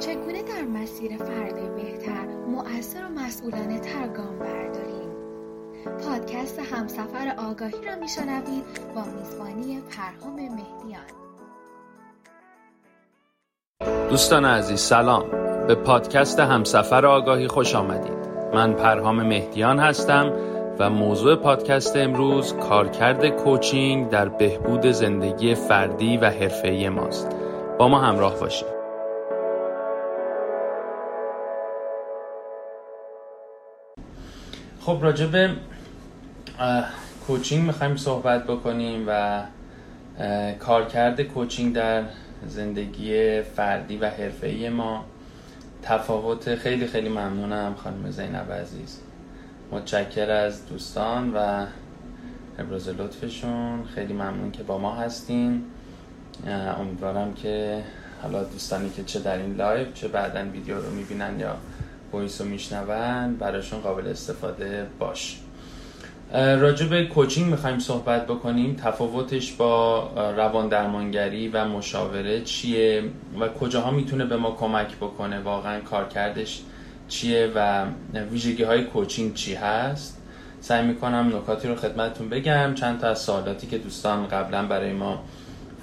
چگونه در مسیر فرد بهتر مؤثر و مسئولانه تر گام برداریم؟ پادکست همسفر آگاهی را میشنوید با میزبانی پرهام مهدیان. دوستان عزیز سلام. به پادکست همسفر آگاهی خوش آمدید. من پرهام مهدیان هستم و موضوع پادکست امروز کارکرد کوچینگ در بهبود زندگی فردی و حرفه‌ای ماست. با ما همراه باشید. خب راجع به کوچینگ می‌خوایم صحبت بکنیم و کارکرد کوچینگ در زندگی فردی و حرفه‌ای ما. تفاوت خیلی خیلی ممنونم خانم زینب عزیز. متشکر از دوستان و ابراز لطفشون. خیلی ممنون که با ما هستین. امیدوارم که حالا دوستانی که چه در این live چه بعدا ویدیو رو می‌بینن یا voice رو میشنون براشون قابل استفاده باشه. راجع به coaching می‌خوایم صحبت بکنیم. تفاوتش با روان درمانگری و مشاوره چیه و کجاها می‌تونه به ما کمک بکنه؟ واقعا کارکردش چیه و ویژگی های coaching چی هست؟ سعی می‌کنم نکاتی رو خدمتتون بگم. چند تا از سوالاتی که دوستان قبلا برای ما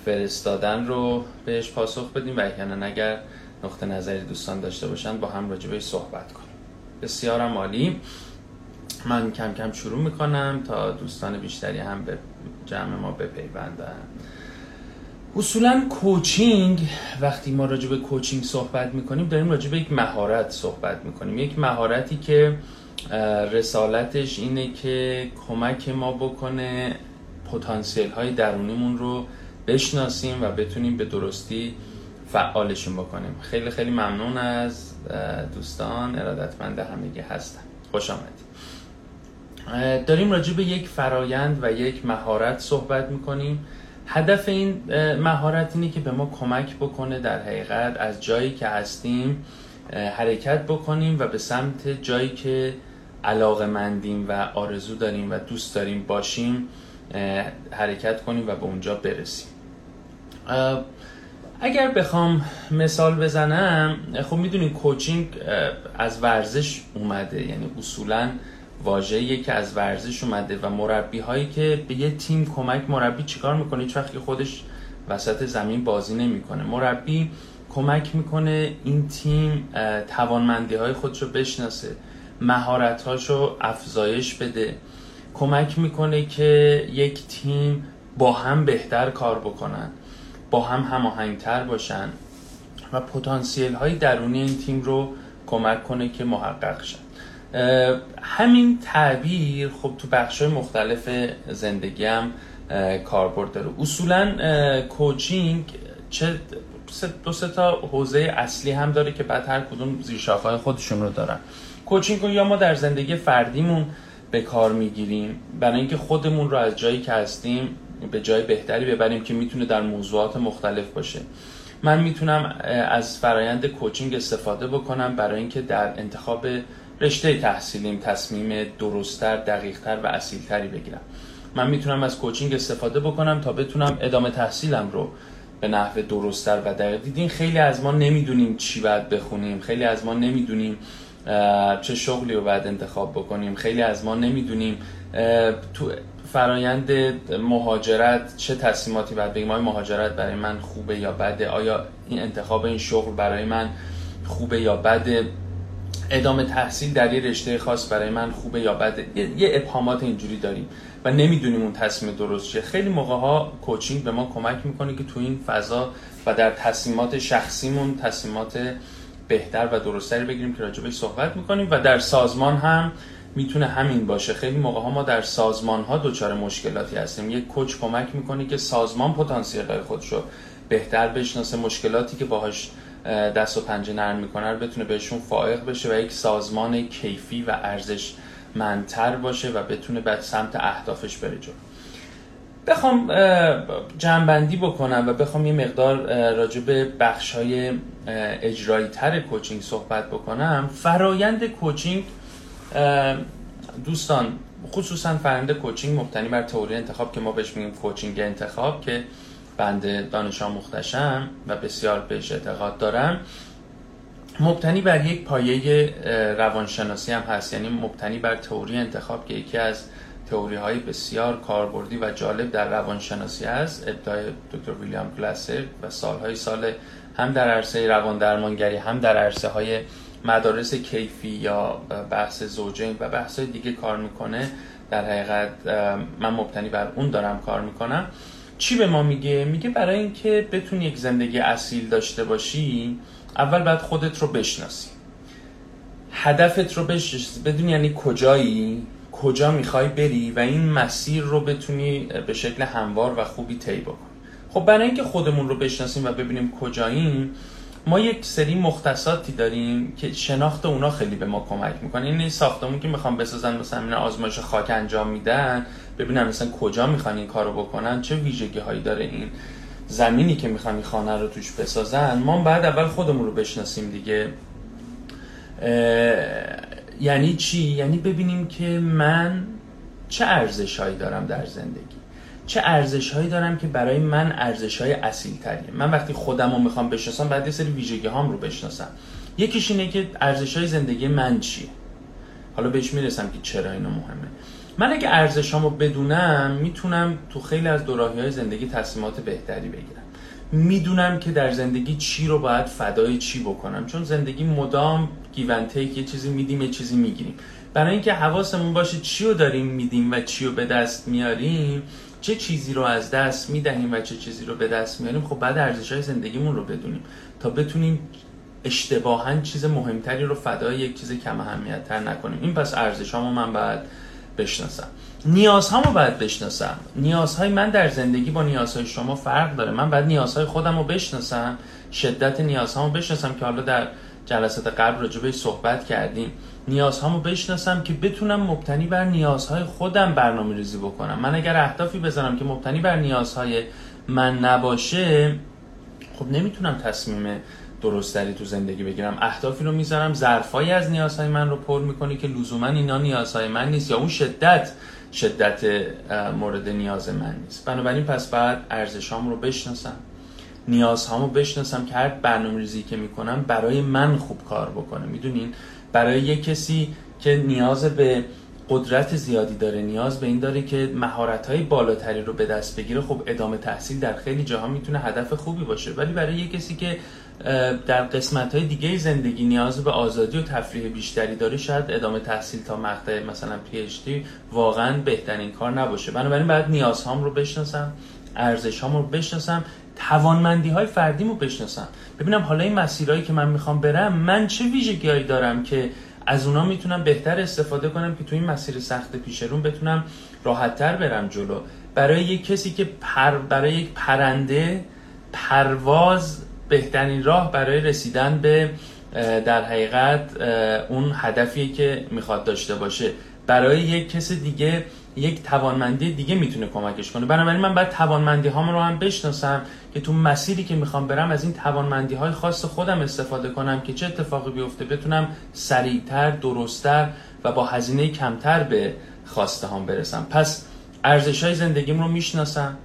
فرستادن رو بهش پاسخ بدیم و احیانا اگر نقطه نظری دوستان داشته باشن با هم راجع صحبت کنیم. بسیارم عالی. من کم کم شروع می‌کنم تا دوستان بیشتری هم به جمع ما بپیوندن. اصولا کوچینگ وقتی ما راجع کوچینگ صحبت می‌کنیم داریم راجع به یک مهارت صحبت می‌کنیم. یک مهارتی که رسالتش اینه که کمک ما بکنه پتانسیل های درونیمون رو بشناسیم و بتونیم به درستی فعالشون بکنیم. خیلی خیلی ممنون از دوستان. ارادتمند همگی هستن خوش آمدید. داریم راجع به یک فرایند و یک مهارت صحبت می‌کنیم. هدف این مهارت اینه که به ما کمک بکنه در حقیقت از جایی که هستیم حرکت بکنیم و به سمت جایی که علاقه مندیم و آرزو داریم و دوست داریم باشیم حرکت کنیم و به اونجا برسیم. اگر بخوام مثال بزنم خب می‌دونین کوچینگ از ورزش اومده. یعنی اصولا واژه‌ای که از ورزش اومده و مربی هایی که به یه تیم کمک مربی چیکار می‌کنه؟ هیچ وقتی خودش وسط زمین بازی نمی‌کنه. مربی کمک می‌کنه این تیم توانمندی های خودش رو بشناسه مهارت رو افزایش بده. کمک می‌کنه که یک تیم با هم بهتر کار بکنن. با هم هماهنگتر باشن و پتانسیل های درونی این تیم رو کمک کنه که محقق شن همین تعبیر خب تو بخش مختلف زندگی هم کاربرد داره. اصولا کوچینگ چه دو سه تا حوزه اصلی هم داره که بعد هر کدوم زیر خودشون رو دارن. کوچینگ رو یا ما در زندگی فردیمون به کار می‌گیریم برای اینکه خودمون رو از جایی که هستیم به جای بهتری ببریم که می‌تونه در موضوعات مختلف باشه. من می‌تونم از فرایند کوچینگ استفاده بکنم برای اینکه در انتخاب رشته تحصیلیم تصمیم درستتر دقیقتر و اصیلتری بگیرم. من می‌تونم از کوچینگ استفاده بکنم تا بتونم ادامه تحصیلم رو به نحو درستتر و دقیق. دیدین خیلی از ما نمی‌دونیم چی باید بخونیم خیلی از ما نمی‌دونیم چه شغلی رو باید انتخاب بکنیم خیلی از ما نمی‌دونیم تو فرایند مهاجرت چه تصمیماتی باید بگیم؟ آیا مهاجرت برای من خوبه یا بده؟ آیا این انتخاب این شغل برای من خوبه یا بده؟ ادامه تحصیل در یه رشته خاص برای من خوبه یا بده؟ یه ابهامات اینجوری داریم و نمی‌دونیم اون تصمیم درست چیه. خیلی موقع ها کوچینگ به ما کمک می‌کنه که تو این فضا و در تصمیمات شخصیمون تصمیمات بهتر و درستری بگیریم که راجبش صحبت می‌کنیم و در سازمان هم می‌تونه همین باشه. خیلی موقع ها ما در سازمان ها دچار مشکلاتی هستیم. یک کوچ کمک می‌کنه که سازمان پتانسیل های خودش رو بهتر بشناسه. مشکلاتی که باهاش دست و پنجه نرم می‌کنه رو بتونه بهشون فائق بشه و یک سازمان کیفی و ارزش منتر باشه و بتونه بعد سمت اهدافش بره جلو. بخوام جنبندی بکنم و بخوام یه مقدار راجع به بخش های اجرایی تر کوچینگ صحبت بکنم. فرایند کوچینگ دوستان خصوصا فرآیند کوچینگ مبتنی بر تئوری انتخاب که ما بهش میگیم کوچینگ انتخاب که بنده دانش آموختشم و بسیار بهش اعتقاد دارم. مبتنی بر یک پایه روانشناسی هم هست یعنی مبتنی بر تئوری انتخاب که یکی از تئوری های بسیار کاربردی و جالب در روانشناسی هست ابداع دکتر ویلیام کلاسر و سالهای سال هم در عرصه روان درمانگری هم در عرصه های مدارس کیفی یا بحث زوجین و بحث دیگه کار می‌کنه. در حقیقت من مبتنی بر اون دارم کار می‌کنم. چی به ما میگه؟ میگه برای اینکه بتونی یک زندگی اصیل داشته باشی اول باید خودت رو بشناسی. هدفت رو بشناسی. بدون یعنی کجایی کجا می‌خوای بری و این مسیر رو بتونی به شکل هموار و خوبی طی بکنی خب برای اینکه خودمون رو بشناسیم و ببینیم کجاییم ما یک سری مختصاتی داریم که شناخت اونا خیلی به ما کمک می‌کنه. این ساختمون که می‌خوام بسازن مثلا این آزمایش خاک انجام میدن ببینم مثلا کجا می‌خوان این کارو بکنن چه ویژگی هایی داره این زمینی که می‌خوان این خانه رو توش بسازن. ما بعد اول خودمون رو بشناسیم دیگه. یعنی چی؟ یعنی ببینیم که من چه ارزش هایی دارم در زندگی. چه ارزش هایی دارم که برای من ارزش های اصیل تریه من وقتی خودم رو می‌خوام بشناسم بعد یه سری ویژگی هام رو بشناسم. یکیش اینه که ارزش های زندگی من چیه؟ حالا بهش می‌رسم که چرا اینو مهمه. من اگه ارزش رو بدونم می‌تونم تو خیلی از دوراهی های زندگی تصمیمات بهتری بگیرم. می‌دونم که در زندگی چی رو باید فدای چی بکنم. چون زندگی مدام گیون یه چیزی میدیم یه چیزی می‌گیریم. برای اینکه حواسمون باشه چی رو داریم میدیم و چی رو به دست میاریم چه چیزی رو از دست می‌دهیم و چه چیزی رو به دست میاریم خب بعد ارزش های زندگیمون رو بدونیم تا بتونیم اشتباها چیز مهمتری رو فدای یک چیز کم اهمیت تر نکنیم. این پس ارزش من باید بشناسم. نیازهامو باید بشناسم. نیازهای من در زندگی با نیازهای شما فرق داره. من باید نیازهای خودم رو بشناسم. شدت نیازهامو بشناسم که حالا در جلسات قبل راجبه صحبت کردیم. نیازهامو بشناسم که بتونم مبتنی بر نیازهای خودم برنامه ریزی بکنم. من اگر اهدافی بذارم که مبتنی بر نیازهای من نباشه خب نمی‌تونم تصمیم درستری تو زندگی بگیرم. اهدافی رو می‌ذارم ظرفایی از نیازهای من رو پر می‌کنی که لزوما اینا نیازهای من نیست یا اون شدت شدت مورد نیاز من نیست. بنابراین پس بعد ارزشام رو بشناسم. نیازهامو بشناسم که هر برنامه ریزی که می‌کنم برای من خوب کار بکنه. می‌دونین؟ برای یه کسی که نیاز به قدرت زیادی داره نیاز به این داره که مهارت های بالاتری رو به دست بگیره خب ادامه تحصیل در خیلی جاها می‌تونه هدف خوبی باشه. ولی برای یه کسی که در قسمت های دیگه زندگی نیاز به آزادی و تفریح بیشتری داره شاید ادامه تحصیل تا مقطع مثلا پی واقعا بهترین کار نباشه. بنابراین بعد نیازهام رو بشناسم ارزشهام رو بشناسم توانمندی های فردیمو بشناسم. ببینم حالا این مسیرهایی که من می‌خوام برم من چه ویژگیهایی دارم که از اونا می‌تونم بهتر استفاده کنم که تو این مسیر سخت پیشرون بتونم راحتتر برم جلو. برای یک کسی که پر برای یک پرنده پرواز بهترین راه برای رسیدن به در حقیقت اون هدفیه که می‌خواد داشته باشه. برای یک کس دیگه یک توانمندی دیگه می‌تونه کمکش کنه. بنابراین من باید توانمندی هام رو هم بشناسم که تو مسیری که می‌خوام برم از این توانمندی های خاص خودم استفاده کنم که چه اتفاقی بیفته بتونم سریعتر درستتر و با هزینه کمتر به خواسته هام برسم. پس ارزش های زندگیم رو می‌شناسم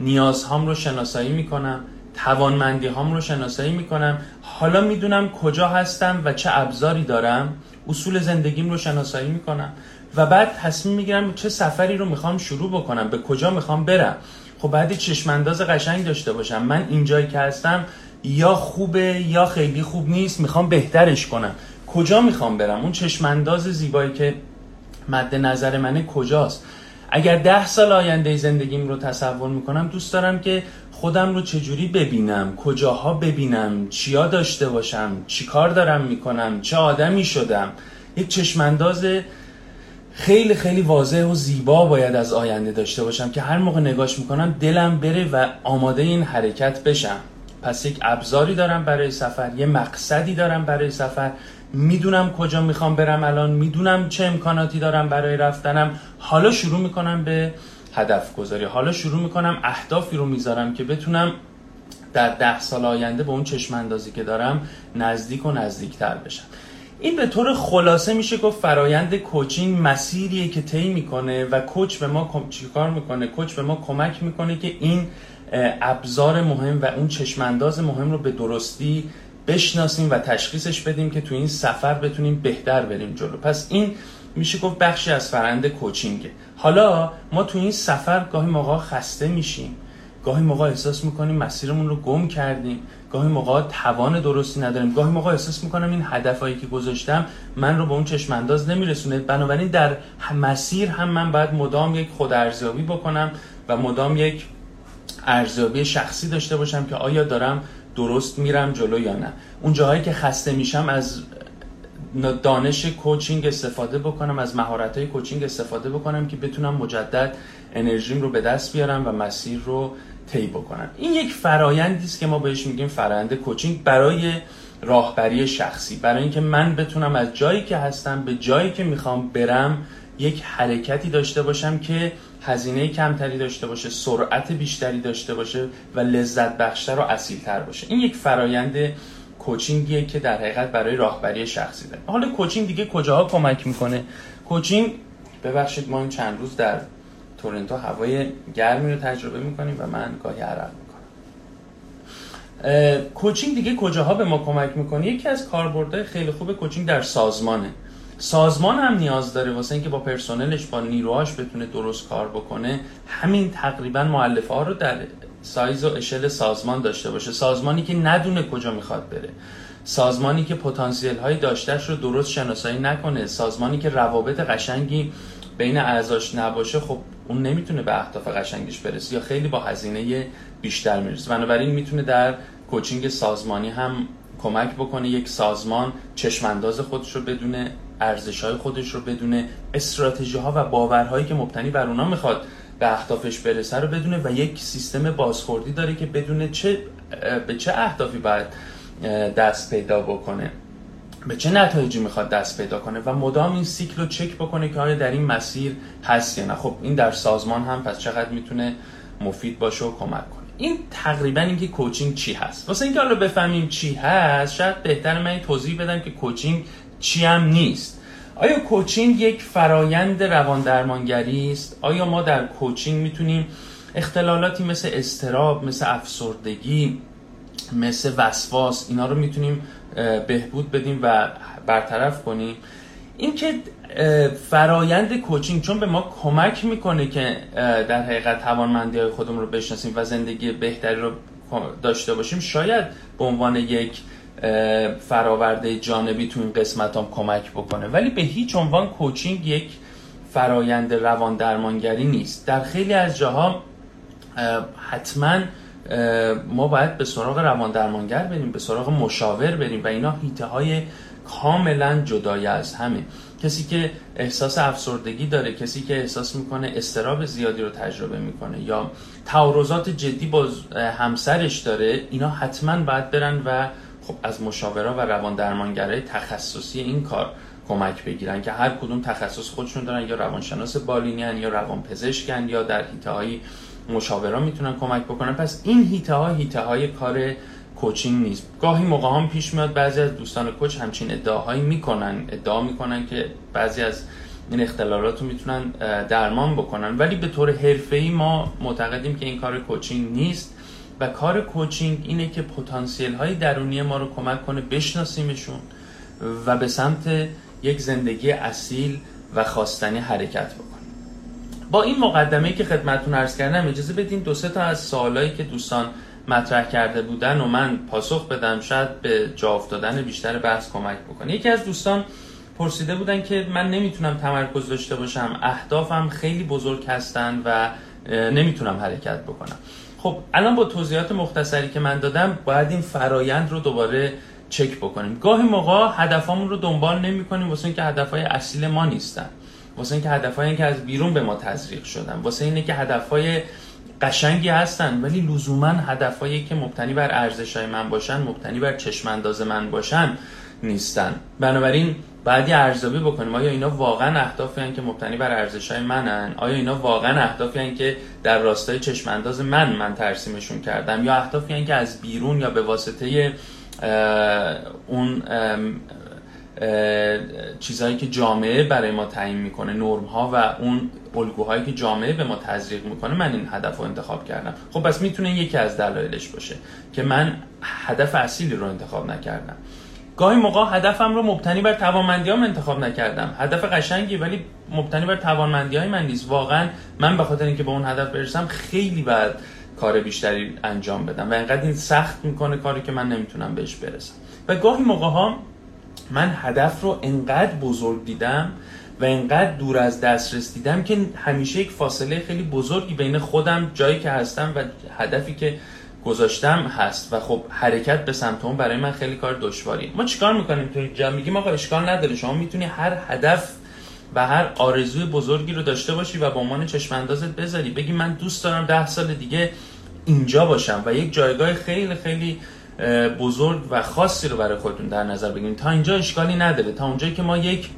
نیازهام رو شناسایی می‌کنم توانمندی هام رو شناسایی می‌کنم. حالا می‌دونم کجا هستم و چه ابزاری دارم اصول زندگیم رو شناسایی می‌کنم. و بعد تصمیم می‌گیرم چه سفری رو می‌خوام شروع بکنم به کجا می‌خوام برم. خب بعد چشمانداز قشنگ داشته باشم. من اینجایی که هستم یا خوبه یا خیلی خوب نیست می‌خوام بهترش کنم. کجا می‌خوام برم؟ اون چشمانداز زیبایی که مد نظر منه کجاست؟ اگر ده سال آینده زندگیم رو تصور می‌کنم دوست دارم که خودم رو چجوری ببینم کجاها ببینم چیا داشته باشم چی کار دارم می‌کنم چه آدمی شدم. یک چشمانداز خیلی خیلی واضح و زیبا باید از آینده داشته باشم که هر موقع نگاش می‌کنم دلم بره و آماده این حرکت بشم. پس یک ابزاری دارم برای سفر یه مقصدی دارم برای سفر. می‌دونم کجا می‌خوام برم الان می‌دونم چه امکاناتی دارم برای رفتنم. حالا شروع می‌کنم به هدف گذاری حالا شروع می‌کنم اهدافی رو می‌ذارم که بتونم در ده سال آینده به اون چشم اندازی که دارم نزدیک و نزدیکتر بشم. این به طور خلاصه میشه گفت فرایند کوچینگ مسیریه که طی می‌کنه و کوچ به ما چیکار می‌کنه؟ کوچ به ما کمک می‌کنه که این ابزار مهم و اون چشمانداز مهم رو به درستی بشناسیم و تشخیصش بدیم که تو این سفر بتونیم بهتر بریم جلو. پس این میشه گفت بخشی از فرند کوچینگه. حالا ما تو این سفر گاهی موقع خسته میشیم. گاهی موقع احساس می‌کنیم مسیرمون رو گم کردیم. گاهی موقع توان درستی نداریم. گاهی موقع احساس می‌کنم این هدفهایی که گذاشتم من رو به اون چشم انداز نمیرسونه. بنابراین در مسیر هم من باید مدام یک خود ارزیابی بکنم و مدام یک ارزیابی شخصی داشته باشم که آیا دارم درست میرم جلو یا نه. اون جاهایی که خسته میشم از دانش کوچینگ استفاده بکنم از مهارت های کوچینگ استفاده بکنم که بتونم مجدد انرژیم رو به دست بیارم و مسیر رو طی بکنم این یک فرایندی است که ما بهش میگیم فرآیند کوچینگ برای راهبری شخصی برای اینکه من بتونم از جایی که هستم به جایی که می‌خوام برم یک حرکتی داشته باشم که هزینه کمتری داشته باشه سرعت بیشتری داشته باشه و لذت بخشتر و اصیلتر باشه. این یک فرایند کوچینگیه که در حقیقت برای راهبری شخصی داره حالا کوچینگ دیگه کجاها کمک می‌کنه؟ کوچینگ ببخشید ما این چند روز در تورنتو هوای گرمی رو تجربه می‌کنیم و من گاهی عرق می‌کنم. کوچینگ دیگه کجاها به ما کمک می‌کنه؟ یکی از کاربردهای خیلی خوب کوچینگ در سازمانه. سازمان هم نیاز داره واسه اینکه با پرسنلش با نیروهاش بتونه درست کار بکنه. همین تقریبا معلفه ها رو در سایز و اشل سازمان داشته باشه. سازمانی که ندونه کجا می‌خواد بره. سازمانی که پتانسیل های داشتهش رو درست شناسایی نکنه. سازمانی که روابط قشنگی بین اعضاش نباشه خب اون نمی‌تونه به اهداف قشنگش برسه یا خیلی با هزینه بیشتر می‌رسه. بنابراین می‌تونه در کوچینگ سازمانی هم کمک بکنه یک سازمان چشمانداز خودش رو بدونه ارزش های خودش رو بدونه استراتژی ها و باورهایی که مبتنی بر اونا می‌خواد به اهدافش برسه رو بدونه و یک سیستم بازخوردی داره که بدونه چه به چه اهدافی باید دست پیدا بکنه. به چه نتایجی می‌خواد دست پیدا کنه و مدام این سیکل رو چک بکنه که آیا در این مسیر هست یا نه؟ خب این در سازمان هم پس چقدر می‌تونه مفید باشه و کمک کنه؟ این تقریبا اینکه کوچینگ چی هست. واسه اینکه حالا بفهمیم چی هست شاید بهتر من توضیح بدم که کوچینگ چی هم نیست. آیا کوچینگ یک فرایند روان درمانگری است؟ آیا ما در کوچینگ می‌تونیم اختلالاتی مثل استراب مثل افسردگی مثل وسواس اینا رو می‌تونیم بهبود بدیم و برطرف کنیم. این که فرایند کوچینگ چون به ما کمک می‌کنه که در حقیقت توانمندی های خودمون رو بشناسیم و زندگی بهتری رو داشته باشیم شاید به عنوان یک فراورده جانبی تو این قسمت هم کمک بکنه. ولی به هیچ عنوان کوچینگ یک فرایند روان درمانگری نیست. در خیلی از جاها حتما ما باید به سراغ روان درمانگر بریم به سراغ مشاور بریم و اینا هیته های کاملا جدای از همه. کسی که احساس افسردگی داره کسی که احساس می‌کنه استراب زیادی رو تجربه می‌کنه یا تعارضات جدی با همسرش داره اینا حتما باید برن و خب از مشاوره و روان درمانگرای تخصصی این کار کمک بگیرن که هر کدوم تخصص خودشون دارن یا روانشناس بالینیان یا روان پزشکن یا در های مشاوران می‌تونن کمک بکنن. پس این هیته ها هیته های کار کوچینگ نیست. گاهی موقع هم پیش میاد بعضی از دوستان کوچ همچین ادعاهایی می‌کنن ادعا می‌کنن که بعضی از این اختلالات رو می‌تونن درمان بکنن. ولی به طور حرفه‌ای ما معتقدیم که این کار کوچینگ نیست و کار کوچینگ اینه که پتانسیل های درونی ما رو کمک کنه بشناسیمشون و به سمت یک زندگی اصیل و خواستنی حرکت بکنیم با این مقدمه که خدمتتون عرض کردم اجازه بدین دو سه تا از سوالایی که دوستان مطرح کرده بودن و من پاسخ بدم شاید به جا افتادن بیشتر بحث کمک بکنه. یکی از دوستان پرسیده بودن که من نمی‌تونم تمرکز داشته باشم اهدافم خیلی بزرگ هستن و نمی‌تونم حرکت بکنم. خب الان با توضیحات مختصری که من دادم باید این فرایند رو دوباره چک بکنیم. گاهی موقع هدفامون رو دنبال نمی کنیم واسه اینکه هدفهای اصیل ما نیستن. واسه اینکه هدفهایی که از بیرون به ما تزریق شدن واسه اینه که هدفهای قشنگی هستن ولی لزوما هدفهایی که مبتنی بر ارزشهای من باشن مبتنی بر چشمانداز من باشن نیستن. بنابراین بعدی ارزیابی بکنیم. آیا اینا واقعا اهدافی که مبتنی بر ارزشهای منن؟ آیا اینا واقعا اهدافی که در راستای چشمانداز من من ترسیمشون کردم؟ یا اهدافی که از بیرون یا به واسطه اون چیزهایی که جامعه برای ما تعیین می‌کنه نرم ها و اون الگوهایی که جامعه به ما تزریق می‌کنه من این هدف رو انتخاب کردم. خب پس می‌تونه یکی از دلایلش باشه که من هدف اصیلی رو انتخاب نکردم. گاهی موقع هدفم رو مبتنی بر توانمندیام انتخاب نکردم. هدف قشنگی ولی مبتنی بر توانمندی های من نیست. واقعا من به خاطر اینکه به اون هدف برسم خیلی بعد کار بیشتری انجام بدم و انقدر این سخت می‌کنه کاری که من نمی‌تونم بهش برسم. و گاهی موقع ها من هدف رو انقدر بزرگ دیدم و انقدر دور از دسترس دیدم که همیشه یک فاصله خیلی بزرگی بین خودم جایی که هستم و هدفی که گذاشتم هست. و خب حرکت به سمت اون برای من خیلی کار دشواریه ما چیکار می‌کنیم تو اینجا میگیم آقا اشکال نداره. شما می‌تونی هر هدف و هر آرزوی بزرگی رو داشته باشی و با عنوان چشم اندازت بذاری. بگی من دوست دارم ده سال دیگه اینجا باشم و یک جایگاه خیلی خیلی بزرگ و خاصی رو برای خودتون در نظر بگیرید تا اینجا اشکالی نداره. تا اونجایی که ما یک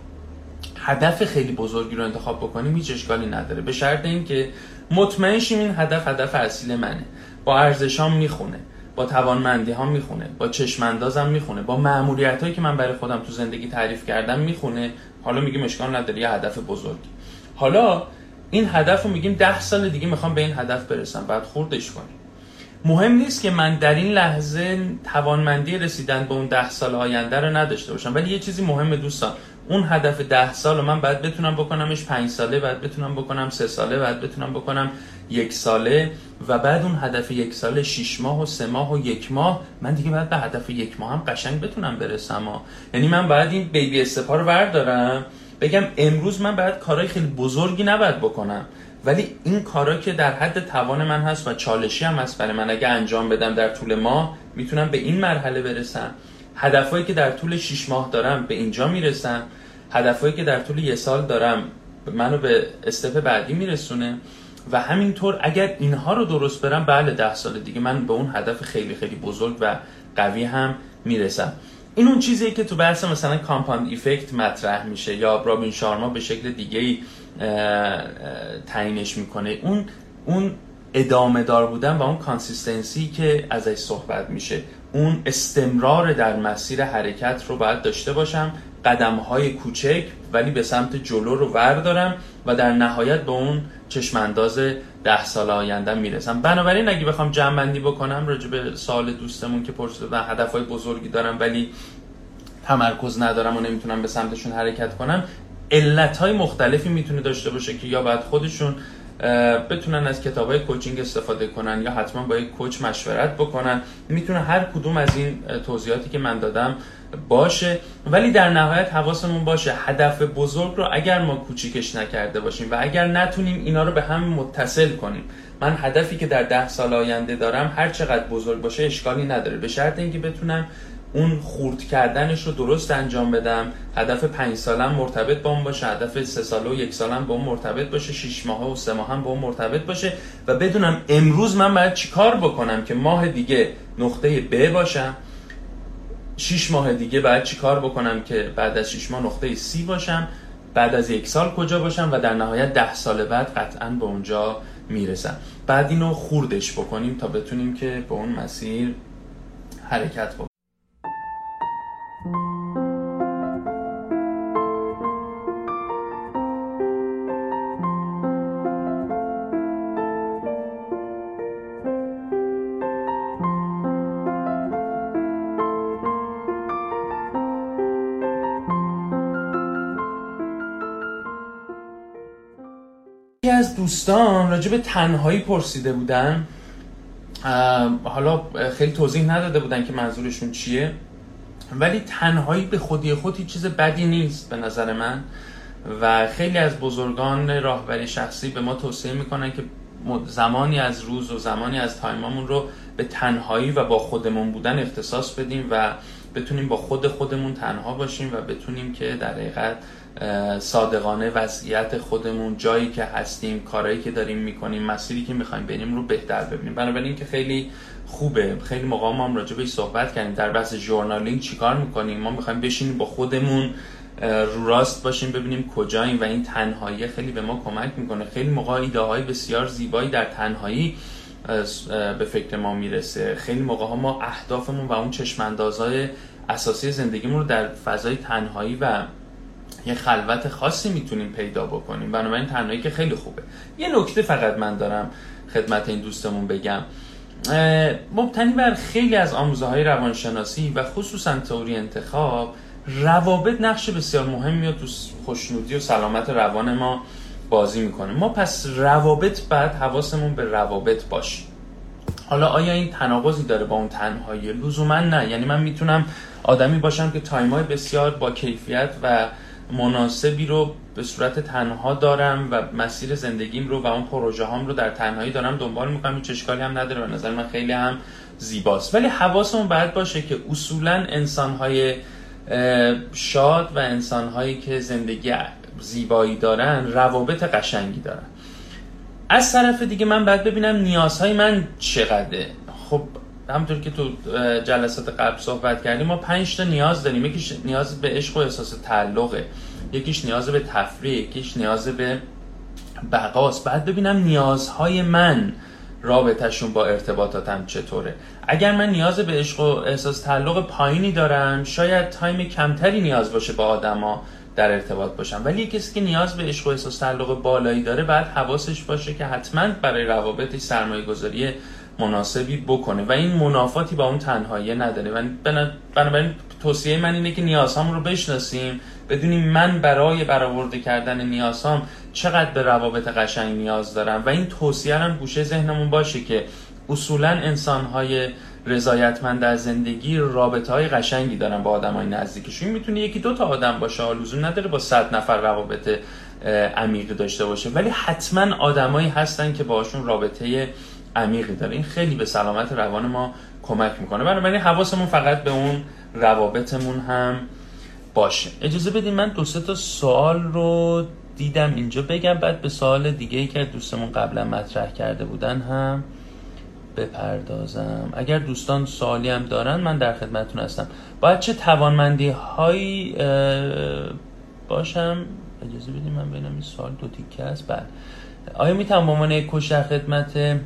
هدف خیلی بزرگی رو انتخاب بکنیم هیچ اشکالی نداره. به شرط اینکه مطمئن شیم این هدف هدف اصیل منه. با ارزشام می‌خونه با توانمندی ها می‌خونه با چشماندازم می‌خونه با معمولیت هایی که من برای خودم تو زندگی تعریف کردم می‌خونه. حالا میگیم اشکال نداره یه هدف بزرگی حالا این هدف رو میگیم ده سال دیگه می‌خوام به این هدف برسم. بعد خوردش کنیم. مهم نیست که من در این لحظه توانمندی رسیدن به اون ده سال آینده رو نداشته باشم ولی یه چیزی مهمه دوستان اون هدف ده سال رو من باید بتونم بکنمش پنج ساله بعد بتونم بکنم سه ساله بعد بتونم بکنم یک ساله و بعد اون هدف یک ساله شیش ماه و سه ماه و یک ماه من دیگه باید به هدف یک ماه هم قشنگ بتونم برسم ها. یعنی من باید این بیبی استپا رو بردارم بگم امروز من باید کارهای خیلی بزرگی نباید بکنم ولی این کارا که در حد توان من هست و چالشی هم هست برای من اگه انجام بدم در طول ماه می‌تونم به این مرحله برسم. هدفهایی که در طول 6 ماه دارم به اینجا می‌رسم هدفهایی که در طول یه سال دارم منو به استپ بعدی میرسونه. و همینطور اگر اینها رو درست برم بله ده سال دیگه من به اون هدف خیلی خیلی بزرگ و قوی هم می‌رسم. این اون چیزیه که تو بحث مثلا compound effect مطرح میشه یا رابین شارما به شکل دیگه ای تبیینش می‌کنه. اون اون ادامه دار بودن و اون consistency که ازش صحبت میشه. اون استمرار در مسیر حرکت رو باید داشته باشم. قدم های کوچک ولی به سمت جلو رو وردارم و در نهایت به اون چشمانداز ده سال آینده می‌رسم. بنابراین اگه بخوام جمع بندی بکنم راجع به سوال دوستمون که پرسیده و هدف های بزرگی دارم ولی تمرکز ندارم و نمی‌تونم به سمتشون حرکت کنم علت های مختلفی می‌تونه داشته باشه که یا باید خودشون بتونن از کتاب های کوچینگ استفاده کنن یا حتما با یک کوچ مشورت بکنن. می‌تونه هر کدوم از این توضیحاتی که من دادم باشه. ولی در نهایت حواسمون باشه هدف بزرگ رو اگر ما کوچیکش نکرده باشیم و اگر نتونیم اینا رو به هم متصل کنیم. من هدفی که در ده سال آینده دارم هر چقدر بزرگ باشه اشکالی نداره. به شرط اینکه بتونم اون خورد کردنش رو درست انجام بدم. هدف پنج سالم مرتبط با اون باشه. هدف سه ساله و یک سالم با اون مرتبط باشه. شیش ماه و سه ماه هم با اون مرتبط باشه. و بدونم امروز من باید چیکار بکنم که ماه دیگه نقطه ب باشم. شیش ماه دیگه باید چیکار بکنم که بعد از شیش ماه نقطه سی باشم. بعد از یک سال کجا باشم؟ و در نهایت ده سال بعد قطعا به اونجا می‌رسم. بعد اینو خوردش بکنیم تا بتونیم که به اون مسیر حرکت بکنیم. دوستان راجع به تنهایی پرسیده بودن. حالا خیلی توضیح نداده بودن که منظورشون چیه. ولی تنهایی به خودی خود هیچ چیز بدی نیست به نظر من. و خیلی از بزرگان راهبری شخصی به ما توصیه می‌کنن که زمانی از روز و زمانی از تایمامون رو به تنهایی و با خودمون بودن اختصاص بدیم و بتونیم با خود خودمون تنها باشیم و بتونیم که در حقیقت صادقانه وضعیت خودمون جایی که هستیم کارهایی که داریم می‌کنیم مسیری که می‌خوایم بریم رو بهتر ببینیم. بنابراین که خیلی خوبه. خیلی موقع ما هم راجع بهش صحبت کردیم. در بحث ژورنالینگ چیکار می‌کنیم؟ ما می‌خوایم بشینیم با خودمون رو راست باشیم ببینیم کجاییم و این تنهایی خیلی به ما کمک می‌کنه. خیلی موقع ایده های بسیار زیبایی در تنهایی به فکر ما می‌رسه. خیلی موقع ها ما اهدافمون و اون چشماندازهای اساسی زندگیمون رو در فضای تنهایی و یه خلوت خاصی می‌تونیم پیدا بکنیم. بنابراین تنهایی که خیلی خوبه. یه نکته فقط من دارم خدمت این دوستمون بگم. مبتنی بر خیلی از آموزه های روانشناسی و خصوصا تئوری انتخاب روابط نقش بسیار مهمی رو تو خوشنودی و سلامت روان ما بازی می‌کنه. ما پس روابط بعد حواسمون به روابط باشه. حالا آیا این تناقضی داره با اون تنهایی؟ لزوما نه. یعنی من می‌تونم آدمی باشم که تایمای بسیار با کیفیت و مناسبی رو به صورت تنها دارم و مسیر زندگیم رو و اون پروژه هام رو در تنهایی دارم دنبال می‌کنم هیچ اشکالی هم نداره. به نظر من خیلی هم زیباست. ولی حواسمون باید باشه که اصولا انسانهای شاد و انسانهایی که زندگی زیبایی دارن روابط قشنگی دارن. از طرف دیگه من باید ببینم نیازهای من چقدره. خب همونطور که تو جلسات قبل صحبت کردیم ما پنج تا نیاز داریم. یکیش نیاز به عشق و احساس تعلقه. یکیش نیاز به تفریح. یکیش نیاز به بقاست. بعد ببینم نیازهای من رابطهشون با ارتباطاتم چطوره. اگر من نیاز به عشق و احساس تعلق پایینی دارم شاید تایم کمتری نیاز باشه با آدما در ارتباط باشم. ولی کسی که نیاز به عشق و احساس تعلق بالایی داره بعد حواسش باشه که حتما برای روابطش سرمایه گذاری مناسبی بکنه و این منافاتی با اون تنهایی نداره. و بنابراین توصیه من اینه که نیازهامون رو بشناسیم بدونیم من برای برآورده کردن نیازهام چقدر به روابط قشنگ نیاز دارم. و این توصیه هم گوشه ذهنمون باشه که اصولا انسانهای رضایتمند در زندگی رابطه های قشنگی دارن با آدم های نزدیکشون می‌تونه یکی دو تا آدم باشه لزوم نداره با صد نفر روابط عمیقی داشته باشه. ولی حتما آدمایی هستن که باشون رابطه عمیقی داره. این خیلی به سلامت روان ما کمک می‌کنه. بنابراین حواسمون فقط به اون روابطمون هم باشه. اجازه بدین من دو سه تا سوال رو دیدم اینجا بگم بعد به سوال دیگه ای که دوستمون قبلا مطرح کرده بودن هم بپردازم. اگر دوستان سوالی هم دارن من در خدمتتون هستم. باید چه توانمندی هایی باشم؟ اجازه بدیم من ببینم این سوال دو تیکه است. بعد بله. آیا می‌تونم به عنوان یک خدمت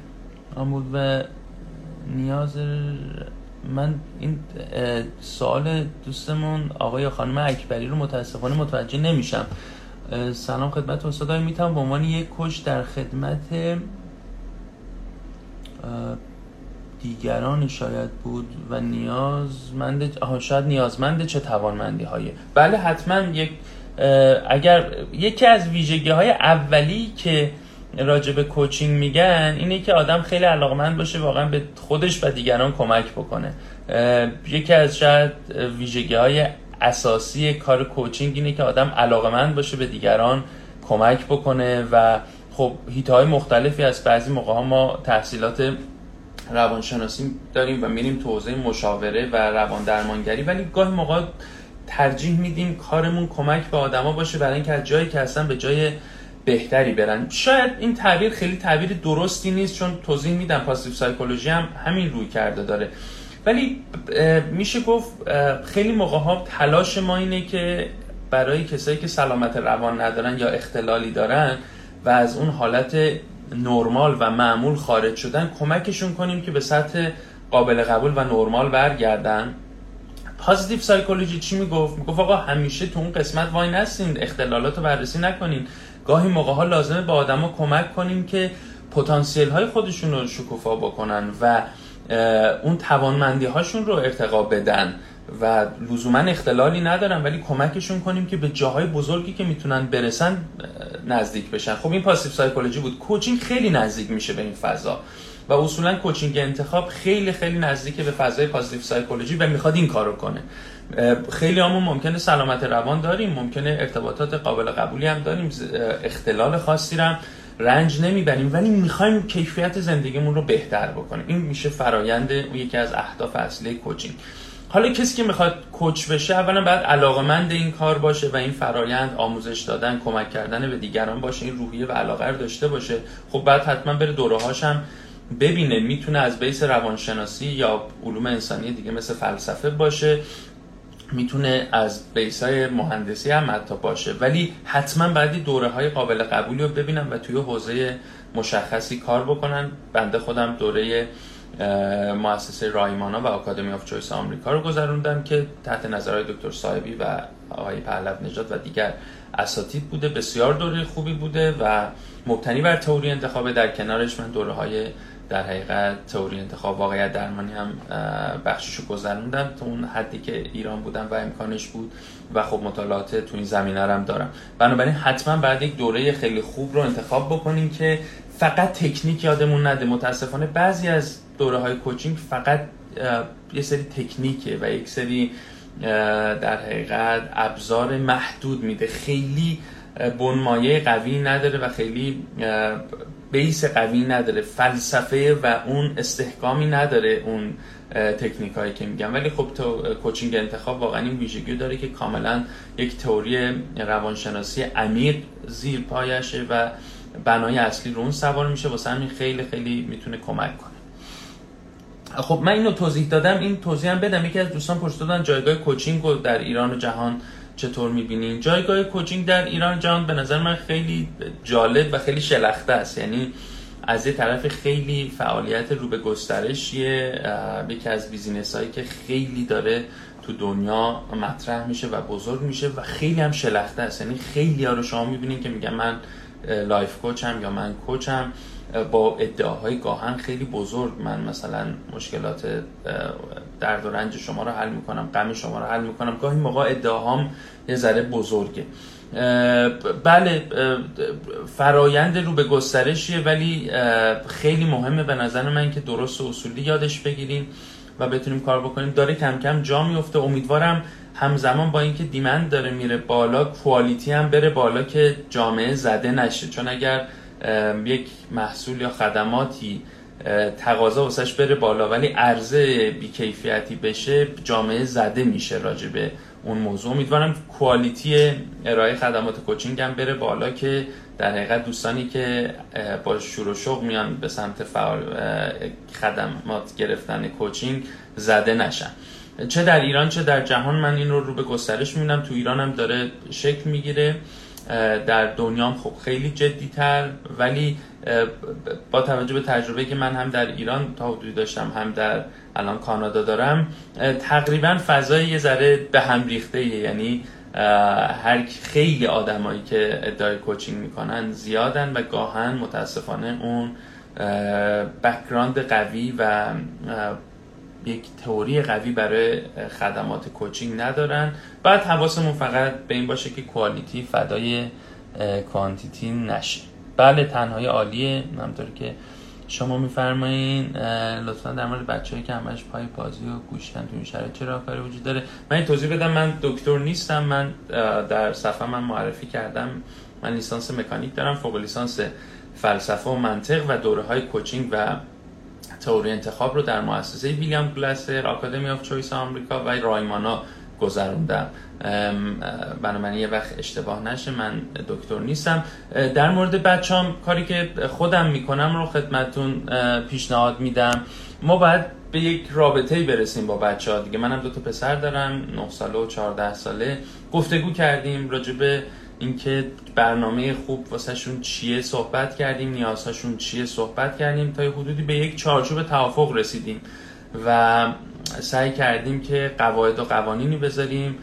آمود و نیاز من این سوال دوستمون آقای خانم اکبری رو متاسفانه متوجه نمیشم. سلام خدمت استاد می‌تونم به عنوان یک کش در خدمت دیگران شاید بود و نیازمند آها شاید نیازمند چه توانمندی هایی بله حتما یک اگر یکی از ویژگی های اولی که راجع به کوچینگ میگن اینه که آدم خیلی علاقمند باشه واقعا به خودش و دیگران کمک بکنه. یکی از شاید ویژگی های اساسی کار کوچینگ اینه که آدم علاقمند باشه به دیگران کمک بکنه و خب هیت های مختلفی از بعضی موقع ها ما تحصیلات روانشناسی داریم و میریم تو حوزه مشاوره و روان درمانگری ولی گاهی موقع ترجیح میدیم کارمون کمک به آدما باشه برای اینکه از جایی که هستن به جای بهتری برن. شاید این تعبیر خیلی تعبیر درستی نیست چون توضیح میدم پاسیو سایکولوژی هم همین روی کرده داره. ولی میشه گفت خیلی موقع ها تلاش ما اینه که برای کسایی که سلامت روان ندارن یا اختلالی دارن و از اون حالت نرمال و معمول خارج شدن کمکشون کنیم که به سطح قابل قبول و نرمال برگردن. پازیتیو سایکولوژی چی می‌گفت؟ می‌گفت آقا همیشه تو اون قسمت وای نستین اختلالات رو بررسی نکنین. گاهی موقع ها لازمه به آدما کمک کنیم که پتانسیل های خودشون رو شکوفا بکنن و اون توانمندی هاشون رو ارتقا بدن و لزوما اختلالی ندارن ولی کمکشون کنیم که به جاهای بزرگی که می‌تونن برسن نزدیک بشن. خب این پاسیو سایکولوژی بود. کوچینگ خیلی نزدیک میشه به این فضا. و اصولا کوچینگ انتخاب خیلی خیلی نزدیک به فضای پازیتیو سایکولوژی و می‌خواد این کارو کنه. خیلی همون ممکنه سلامت روان داریم ممکنه ارتباطات قابل قبولی هم داریم اختلال خاصی هم رنج نمی‌بریم ولی می‌خوایم کیفیت زندگیمون رو بهتر بکنیم. این میشه فرایند یکی از اهداف اصلی کوچینگ. حالا کسی که می‌خواد کوچ بشه اولا باید علاقمند این کار باشه و این فرایند آموزش دادن کمک کردن به دیگران باشه این روحیه و علاقه رو داشته باشه. خب بعد حتما بره دوره هم ببینه می‌تونه از بیس روانشناسی یا علوم انسانی دیگه مثل فلسفه باشه می‌تونه از های مهندسی هم حتی باشه. ولی حتما بعدی دوره های قابل قبولی رو ببینم و توی حوزه مشخصی کار بکنن. بنده خودم دوره مؤسسه رایمانا و آکادمی آف چویس آمریکا رو گذروندم که تحت نظرهای دکتر صاحبی و آقای پهلو نجات و دیگر اساتید بوده. بسیار دوره خوبی بوده و مبتنی بر تئوری انتخاب. در کنارش من دوره های در حقیقت تئوری انتخاب واقعیت درمانی هم بخششو گذروندم تا اون حدی که ایران بودم و امکانش بود و خب مطالعات تو این زمینه هم دارم بنابراین حتما بعد یک دوره خیلی خوب رو انتخاب بکنیم که فقط تکنیک یادمون نده. متاسفانه بعضی از دوره های کوچینگ فقط یه سری تکنیکه و یک سری در حقیقت ابزار محدود میده. خیلی بنمایه قوی نداره و خیلی بیس قوی نداره فلسفه و اون استحکامی نداره اون تکنیک هایی که میگم. ولی خب تو کوچینگ انتخاب واقعا این ویژگی داره که کاملا یک تئوری روانشناسی عمیق زیر پایشه و بنای اصلی رو اون سوار میشه. واسه همین خیلی خیلی می‌تونه کمک کنه. خب من اینو توضیح دادم. این توضیح هم بدم. یکی از دوستان پرسیده بودن جایگاه coaching رو در ایران و جهان چطور می‌بینین؟ جایگاه coaching در ایران جهان به نظر من خیلی جالب و خیلی شلخته است. یعنی از یه طرف خیلی فعالیت رو به گسترشیه یکی از business هایی که خیلی داره تو دنیا مطرح میشه و بزرگ میشه و خیلی هم شلخته است. یعنی خیلی ها رو شما می‌بینین که میگن من life coach م یا من coach م. با ادعاهای گاهن خیلی بزرگ من مثلا مشکلات درد و رنج شما رو حل می‌کنم غم شما رو حل می‌کنم. گاهی موقع ادعاهام یه ذره بزرگه. بله فرایند رو به گسترشیه ولی خیلی مهمه به نظر من که درست و اصولی یادش بگیریم و بتونیم کار بکنیم. داره کم کم جا میفته امیدوارم همزمان با اینکه دیمند داره میره بالا کوالیتی هم بره بالا که جامعه زده نشه. چون اگر یک محصول یا خدماتی تقاضا واسش بره بالا. ولی عرضه بیکیفیتی بشه جامعه زده میشه راجبه اون موضوع. امیدوارم کوالیتی ارائه خدمات کوچینگ هم بره بالا که در حقیقت دوستانی که با شور و شوق میان به سمت فعال خدمات گرفتن کوچینگ زده نشن. چه در ایران چه در جهان من این رو رو به گسترش می‌بینم. تو ایران هم داره شکل می‌گیره. در دنیام خب خیلی جدی تر ولی با توجه به تجربه که من هم در ایران تا حدودی داشتم هم در الان کانادا دارم تقریبا فضای یه ذره به هم ریخته یعنی هر خیلی آدمایی که ادعای کوچینگ می‌کنن زیادن و گاهن متاسفانه اون بکراند قوی و یک تئوری قوی برای خدمات کوچینگ ندارن. بعد حواسمون فقط به این باشه که کوالیتی فدای کوانتیتی نشه. بله تنهای عالیه. همطور که شما میفرمایین لطفا در مورد بچه‌ای که همش پای بازی و گوشتن تو این شرایط چه راهکاری وجود داره؟ من این توضیح بدم. من دکتر نیستم. من در صفحه من معرفی کردم. من لیسانس مکانیک دارم فوق لیسانس فلسفه و منطق و دوره های کوچینگ و تئوری انتخاب رو در مؤسسه ویلیام گلاسر آکادمی آف چویس آمریکا و رایمانا گذروندم. بنابراین یه وقت اشتباه نشه من دکتر نیستم. در مورد بچه‌ام کاری که خودم می‌کنم رو خدمتون پیشنهاد میدم. ما باید به یک رابطه برسیم با بچه ها دیگه منم دو تا پسر دارم 9 ساله و 14 ساله. گفتگو کردیم راجبه اینکه برنامه خوب واسهشون چیه صحبت کردیم نیازهاشون چیه صحبت کردیم تا حدودی به یک چارچوب توافق رسیدیم و سعی کردیم که قواعد و قوانینی بذاریم.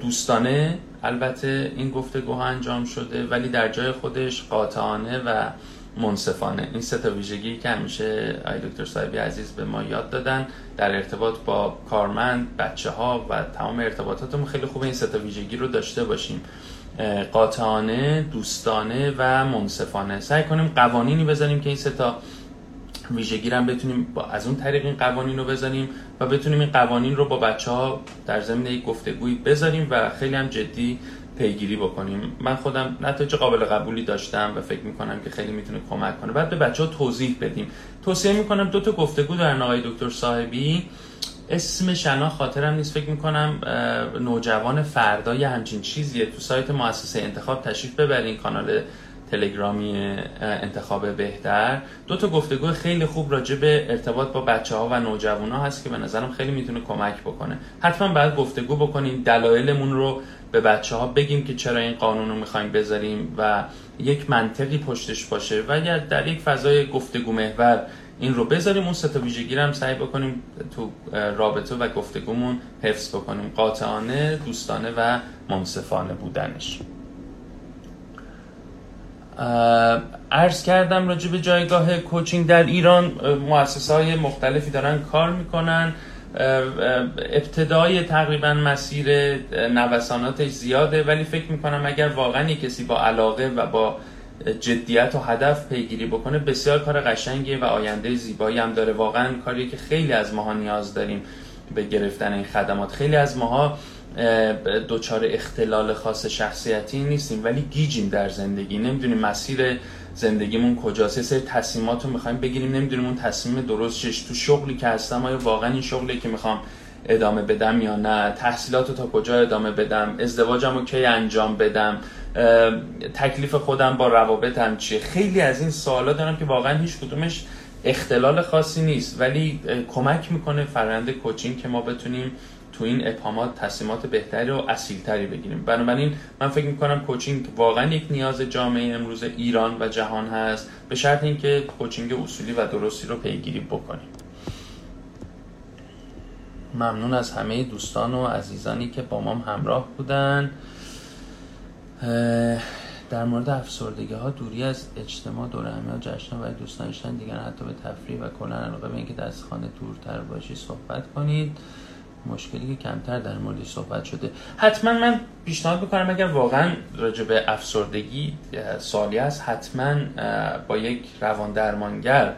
دوستانه البته این گفتگوها انجام شده ولی در جای خودش قاطعانه و منصفانه. این سه تا ویژگی که همیشه آی دکتر صاحبی عزیز به ما یاد دادن در ارتباط با کارمند بچه ها و تمام ارتباطاتمون. خیلی خوب این سه تا ویژگی رو داشته باشیم. قاطعانه دوستانه و منصفانه. سعی کنیم قوانینی بذاریم که این سه تا ویژگی هم بتونیم با از اون طریق این قوانین رو بزنیم و بتونیم این قوانین رو با بچه ها در زمین یک گفتگویی بذاریم و خیلی هم جدی پیگیری بکنیم. من خودم نتایج قابل قبولی داشتم و فکر می‌کنم که خیلی می‌تونه کمک کنه. بعد به بچه ها توضیح بدیم. توصیه می‌کنم دو تا گفتگو در آقای دکتر صاحبی. اسم شنا خاطرم نیست. فکر می‌کنم نوجوان فردا یا همچین چیزیه. تو سایت مؤسسه انتخاب تشریف ببرین. کانال تلگرامی انتخاب بهتر. دو تا گفتگو خیلی خوب راجع به ارتباط با بچه ها و نوجوان ها هست که به نظرم خیلی می‌تونه کمک بکنه. حتما باید گفتگو بکنیم دلایلمون رو به بچه ها بگیم که چرا این قانون رو می‌خوایم بذاریم و یک منطقی پشتش باشه. و یا در یک فضای گفتگو محور این رو بذاریم اون سه تا ویژگی هم سعی بکنیم تو رابطه و گفتگومون حفظ بکنیم. قاطعانه دوستانه و منصفانه بودنش. عرض کردم راجع به جایگاه کوچینگ در ایران مؤسسه های مختلفی دارن کار می‌کنن. ابتدای تقریبا مسیر نوساناتش زیاده ولی فکر می‌کنم اگر واقعا کسی با علاقه و با جدیت و هدف پیگیری بکنه بسیار کار قشنگیه و آینده زیبایی هم داره. واقعا کاری که خیلی از ماها نیاز داریم به گرفتن این خدمات. خیلی از ماها دچار اختلال خاص شخصیتی نیستیم ولی گیجیم در زندگی. نمی‌دونیم مسیر زندگیمون کجاست. یه سری تصمیمات رو می‌خوایم بگیریم. نمی‌دونیم اون تصمیم درست تو شغلی که هستم آیا واقعا این شغلی که می‌خوام ادامه بدم یا نه تحصیلات رو تا کجا ادامه بدم ازدواجم رو کی انجام بدم تکلیف خودم با روابطم چیه؟ خیلی از این سوالا دارم که واقعا هیچ کدومش اختلال خاصی نیست ولی کمک می‌کنه فرآیند کوچینگ که ما بتونیم تو این ابهامات تصمیمات بهتری و اصیلتری بگیریم. بنابراین من فکر می‌کنم کوچینگ واقعا یک نیاز جامعه امروز ایران و جهان هست به شرط اینکه کوچینگ اصولی و درستی رو پیگیری بکنیم. ممنون از همه دوستان و عزیزانی که با ما همراه بودن. در مورد افسردگی ها دوری از اجتماع دور همه جشن و دوستانشتن دیگر حتی به تفریح و کلا علاقه به اینکه از خانه دورتر باشی صحبت کنید. مشکلی که کمتر در موردش صحبت شده. حتما من پیشنهاد می‌کنم اگر واقعا راجع به افسردگی سالی است حتما با یک روان درمانگر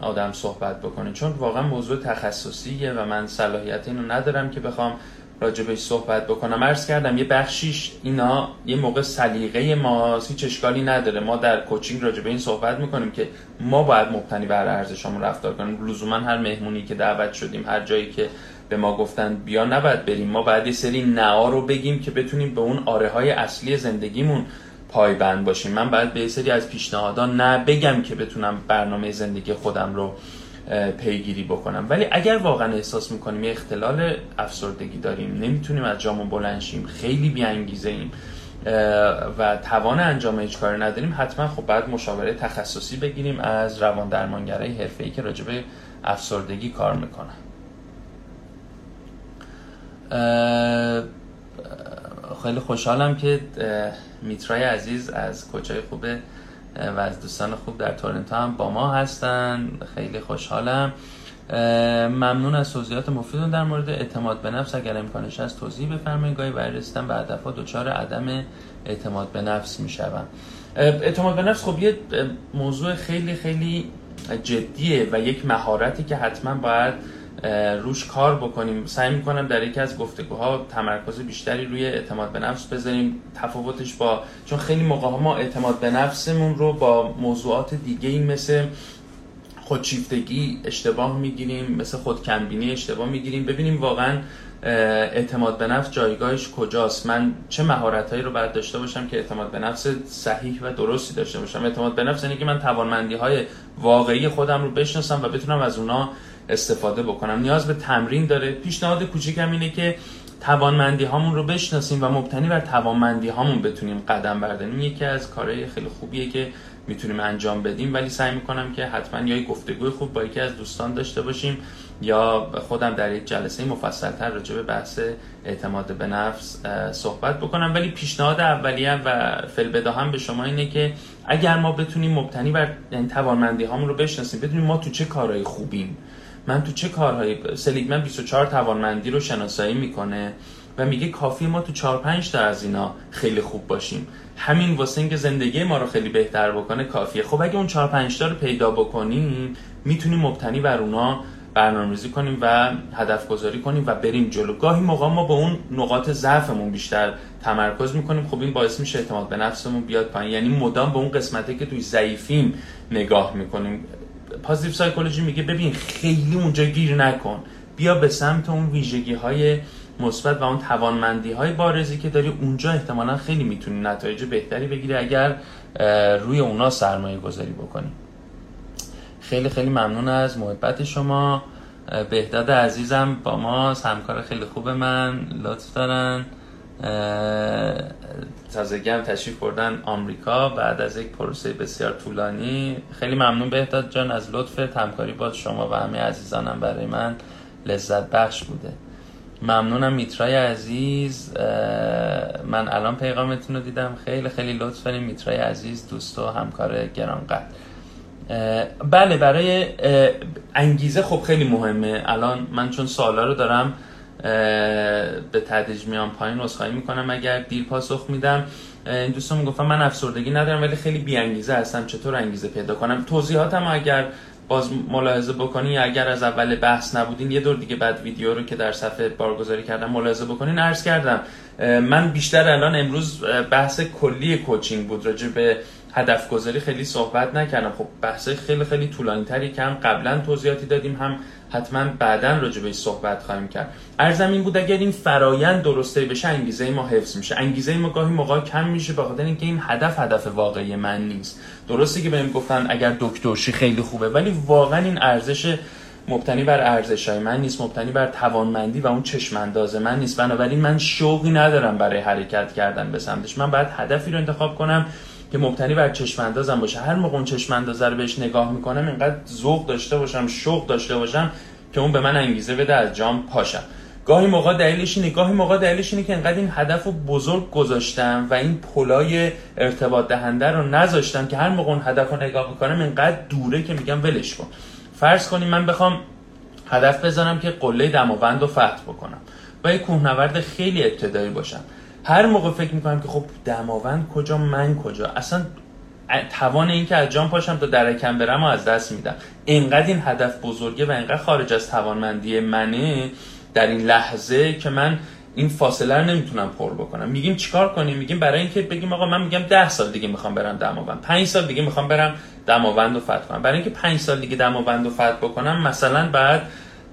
آدم صحبت بکنه. چون واقعا موضوع تخصصیه و من صلاحیت اینو ندارم که بخوام راجبش صحبت بکنم. عرض کردم یه بخشیش اینا یه موقع سلیقه ما هیچ اشکالی نداره. ما در کوچینگ راجبه این صحبت می‌کنیم که ما باید مبتنی بر ارزشمون رفتار کنیم. لزوما هر مهمونی که دعوت شدیم هر جایی که به ما گفتن بیا نباید بریم. ما باید یه سری نعا رو بگیم که بتونیم به اون آره های اصلی زندگیمون پایبند باشیم. من باید به سری از پیشنهادها نه بگم که بتونم برنامه زندگی خودم رو پیگیری بکنم. ولی اگر واقعا احساس می‌کنیم یه اختلال افسردگی داریم نمی‌تونیم از جامون بلنشیم خیلی بیانگیزه ایم و توان انجام هیچ کاری نداریم حتما خب باید مشاوره تخصصی بگیریم از روان درمانگرای حرفه‌ای که راجع به افسردگی کار می‌کنن. خیلی خوشحالم که میترای عزیز از کجای خوبه و از دوستان خوب در تورنتو هم با ما هستن. خیلی خوشحالم. ممنون از توضیحات مفیدون در مورد اعتماد به نفس. اگر امکانش هست توضیح بفرمایید. گاهی برای رسیدن به هدفها دچار عدم اعتماد به نفس می‌شوم. اعتماد به نفس خب یه موضوع خیلی خیلی جدیه و یک مهارتی که حتما باید روش کار بکنیم. سعی می‌کنم در یکی از گفتگوها تمرکز بیشتری روی اعتماد به نفس بذاریم. تفاوتش با چون خیلی موقع ما اعتماد به نفسمون رو با موضوعات دیگه ای مثل خودشیفتگی اشتباه می‌گیریم مثل خودکمبینی اشتباه می‌گیریم. ببینیم واقعا اعتماد به نفس جایگاهش کجاست. من چه مهارت هایی رو باید داشته باشم که اعتماد به نفس صحیح و درستی داشته باشم؟ اعتماد به نفس یعنی که من توانمندی های واقعی خودم رو بشناسم و بتونم از اونا استفاده بکنم. نیاز به تمرین داره. پیشنهاد کوچیکم اینه که توانمندی هامون رو بشناسیم و مبتنی بر توانمندی هامون بتونیم قدم برداریم. یکی از کارهای خیلی خوبیه که می‌تونیم انجام بدیم. ولی سعی می‌کنم که حتما یا گفتگوی خوب با یکی از دوستان داشته باشیم یا خودم در یک جلسه مفصلتر راجع به بحث اعتماد به نفس صحبت بکنم. ولی پیشنهاد اولیه و فلبدا هم به شما اینه که اگر ما بتونیم مبتنی بر یعنی توانمندی هامون رو بشناسیم بدونیم ما تو چه کارهای خوبیم من تو چه کارهایی سلیگمن 24 توانمندی رو شناسایی می‌کنه و میگه کافی ما تو 4 5 تا از اینا خیلی خوب باشیم. همین واسه اینکه زندگی ما رو خیلی بهتر بکنه کافیه. خب اگه اون 4 5 تا رو پیدا بکنیم می‌تونیم مبتنی بر اونا برنامه‌ریزی کنیم و هدف گذاری کنیم و بریم جلو. گاهی موقع ما به اون نقاط ضعفمون بیشتر تمرکز می‌کنیم. خب این باعث میشه اعتماد به نفسمون بیاد پایین. یعنی مدام به اون قسمتی که توی ضعیفیم نگاه می‌کنیم. پازیتیو سایکولوژی میگه ببین خیلی اونجا گیر نکن. بیا به سمت اون ویژگی های مثبت و اون توانمندی های بارزی که داری. اونجا احتمالا خیلی می‌تونی نتایج بهتری بگیری اگر روی اونا سرمایه گذاری بکنی. خیلی خیلی ممنون از محبت شما. بهداد عزیزم با ما. همکار خیلی خوب من. لطف دارن. تازگی هم تشریف بردن آمریکا بعد از یک پروسه بسیار طولانی. خیلی ممنون بهداد جان از لطف همکاری با شما و همه عزیزانم برای من لذت بخش بوده. ممنونم میترای عزیز. من الان پیغامتون رو دیدم. خیلی خیلی لطف داریم میترای عزیز دوست و همکار گرانقدر بله برای انگیزه خب خیلی مهمه. الان من چون سوالا رو دارم به تدریج میان پایین عذرخواهی می‌کنم. اگر دیر پاسخ میدم این دوستان گفتم من افسردگی ندارم ولی خیلی بی انگیزه هستم. چطور انگیزه پیدا کنم؟ توضیحاتم اگر باز ملاحظه بکنین اگر از اول بحث نبودین یه دور دیگه بعد ویدیو رو که در صفحه بارگذاری کردم ملاحظه بکنین. عرض کردم من بیشتر الان امروز بحث کلی کوچینگ بود. راجع به هدف گذاری خیلی صحبت نکردم. خب بحث خیلی خیلی طولانی تری که هم قبلا توضیحاتی دادیم هم حتما بعدا راجع بهش صحبت خواهیم کرد. ارزم این بود اگر این فرایند درسته بشه انگیزه ما حفظ میشه. انگیزه ما گاهی موقع کم میشه به خاطر اینکه این هدف هدف واقعی من نیست. درسته که بهم گفتن اگر دکترشی خیلی خوبه ولی واقعا این ارزش مبتنی بر ارزش های من نیست مبتنی بر توانمندی و اون چشمانداز من نیست. بنابراین من شوقی ندارم برای حرکت کردن به سمتش. من باید هدفی رو انتخاب کنم که مبتنی بر چشم باشه. هر موقع اون چشم رو بهش نگاه می‌کنم اینقدر ذوق داشته باشم شوق داشته باشم که اون به من انگیزه بده از جام پاشم. گاهی موقع دلیلش اینه گاهی موقع دلیلش اینه که انقدر این هدف رو بزرگ گذاشتم و این پلای ارتباط دهنده رو نذاشتم که هر موقع اون هدف رو نگاه می‌کنم اینقدر دوره که میگم ولش کن. فرض کنیم من بخوام هدف بزنم که قله دماوند رو فتح بکنم و یک کوهنورد خیلی ابتدایی باشم. هر موقع فکر می‌کنم که خب دماوند کجا من کجا. اصلا توان این که از جان پاشم تا درکم برم و از دست میدم. اینقدر این هدف بزرگه و اینقدر خارج از توانمندی منه در این لحظه که من این فاصله رو نمی‌تونم پر بکنم. میگیم چیکار کنیم؟ میگیم برای اینکه بگیم آقا من میگم ده سال دیگه می‌خوام برم دماوند. پنج سال دیگه می‌خوام برم دماوند و فتح کنم. برای اینکه پنج سال دیگه دماوند و فتح بکنم مثلا بعد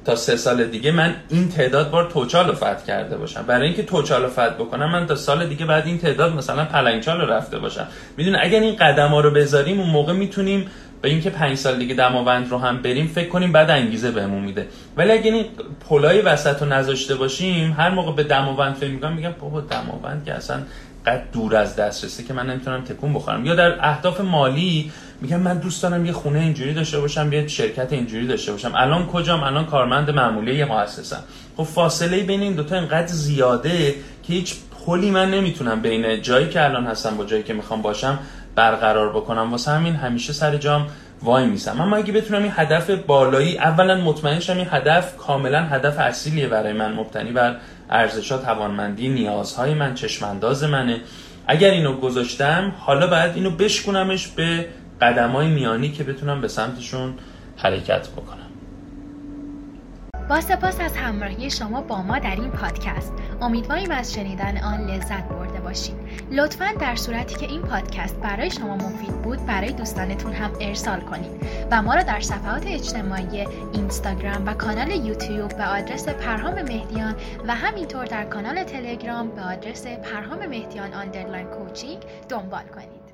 تا سه سال دیگه من این تعداد بار توچال رو فتح کرده باشم. برای اینکه توچال رو فتح بکنم من تا سال دیگه بعد این تعداد مثلا پلنگچال رفته باشم. میدون اگر این قدم ها رو بذاریم اون موقع می‌تونیم به اینکه پنج سال دیگه دماوند رو هم بریم فکر کنیم بعد انگیزه بهمون میده. ولی اگر این پلای وسط رو نذاشته باشیم هر موقع به دماوند فکر می‌کنم میگم بابا دماوند که اصلا قد دور از دسترسه که من نمی‌تونم تکون بخورم. یا در اهداف مالی میگم من دوست دارم یه خونه اینجوری داشته باشم یه شرکت اینجوری داشته باشم. الان کجام؟ الان کارمند معمولی یه مؤسسم. خب فاصله بین این دوتا اینقدر زیاده که هیچ پلی من نمی‌تونم بین جایی که الان هستم با جایی که می‌خوام باشم برقرار بکنم. واسه همین همیشه سر جام وای میسم. اما اگه بتونم این هدف بالایی اولا مطمئن شم این هدف کاملا هدف اصلیه برای من مبتنی بر ارزشات توانمندی نیازهای من چشمانداز منه. اگر اینو گذاشتم حالا باید اینو بشکنمش به قدمای میانی که بتونم به سمتشون حرکت بکنم با سپاس از همراهی شما با ما در این پادکست. امیدواریم از شنیدن آن لذت برده باشید. لطفا در صورتی که این پادکست برای شما مفید بود برای دوستانتون هم ارسال کنید و ما را در صفحات اجتماعی اینستاگرام و کانال یوتیوب به آدرس پرهام مهدیان و همینطور در کانال تلگرام به آدرس پرهام مهدیان underline coaching دنبال کنید.